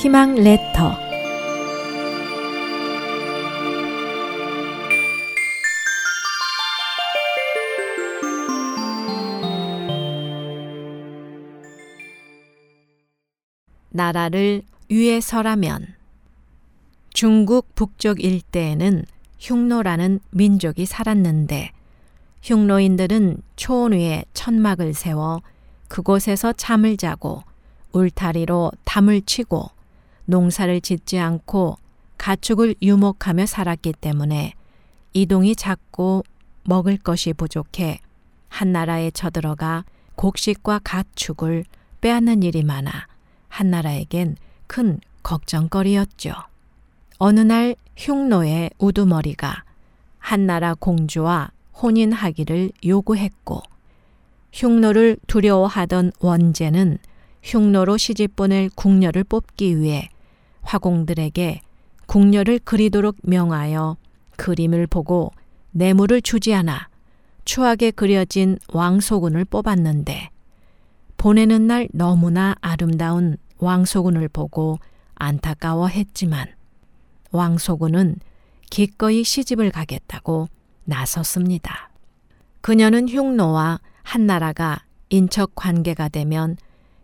희망 레터. 나라를 위해서라면. 중국 북쪽 일대에는 흉노라는 민족이 살았는데 흉노인들은 초원 위에 천막을 세워 그곳에서 잠을 자고 울타리로 담을 치고 농사를 짓지 않고 가축을 유목하며 살았기 때문에 이동이 작고 먹을 것이 부족해 한 나라에 쳐들어가 곡식과 가축을 빼앗는 일이 많아 한 나라에겐 큰 걱정거리였죠. 어느 날 흉노의 우두머리가 한나라 공주와 혼인하기를 요구했고 흉노를 두려워하던 원제는 흉노로 시집보낼 궁녀를 뽑기 위해 화공들에게 궁녀를 그리도록 명하여 그림을 보고 뇌물을 주지 않아 추하게 그려진 왕소군을 뽑았는데 보내는 날 너무나 아름다운 왕소군을 보고 안타까워했지만 왕소군은 기꺼이 시집을 가겠다고 나섰습니다. 그녀는 흉노와 한나라가 인척 관계가 되면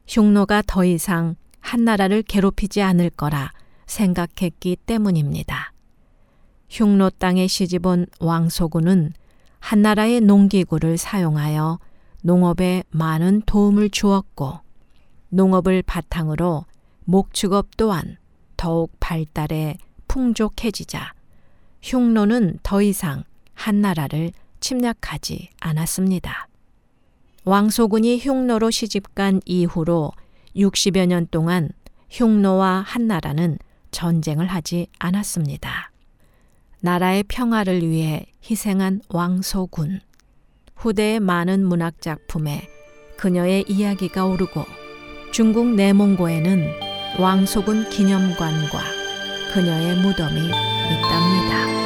흉노가 더 이상 한나라를 괴롭히지 않을 거라 생각했기 때문입니다. 흉노 땅에 시집온 왕소군은 한나라의 농기구를 사용하여 농업에 많은 도움을 주었고 농업을 바탕으로 목축업 또한 더욱 발달해 풍족해지자 흉노는 더 이상 한나라를 침략하지 않았습니다. 왕소군이 흉노로 시집간 이후로 60여 년 동안 흉노와 한나라는 전쟁을 하지 않았습니다. 나라의 평화를 위해 희생한 왕소군. 후대의 많은 문학 작품에 그녀의 이야기가 오르고 중국 내몽고에는 왕소군 기념관과 그녀의 무덤이 있답니다.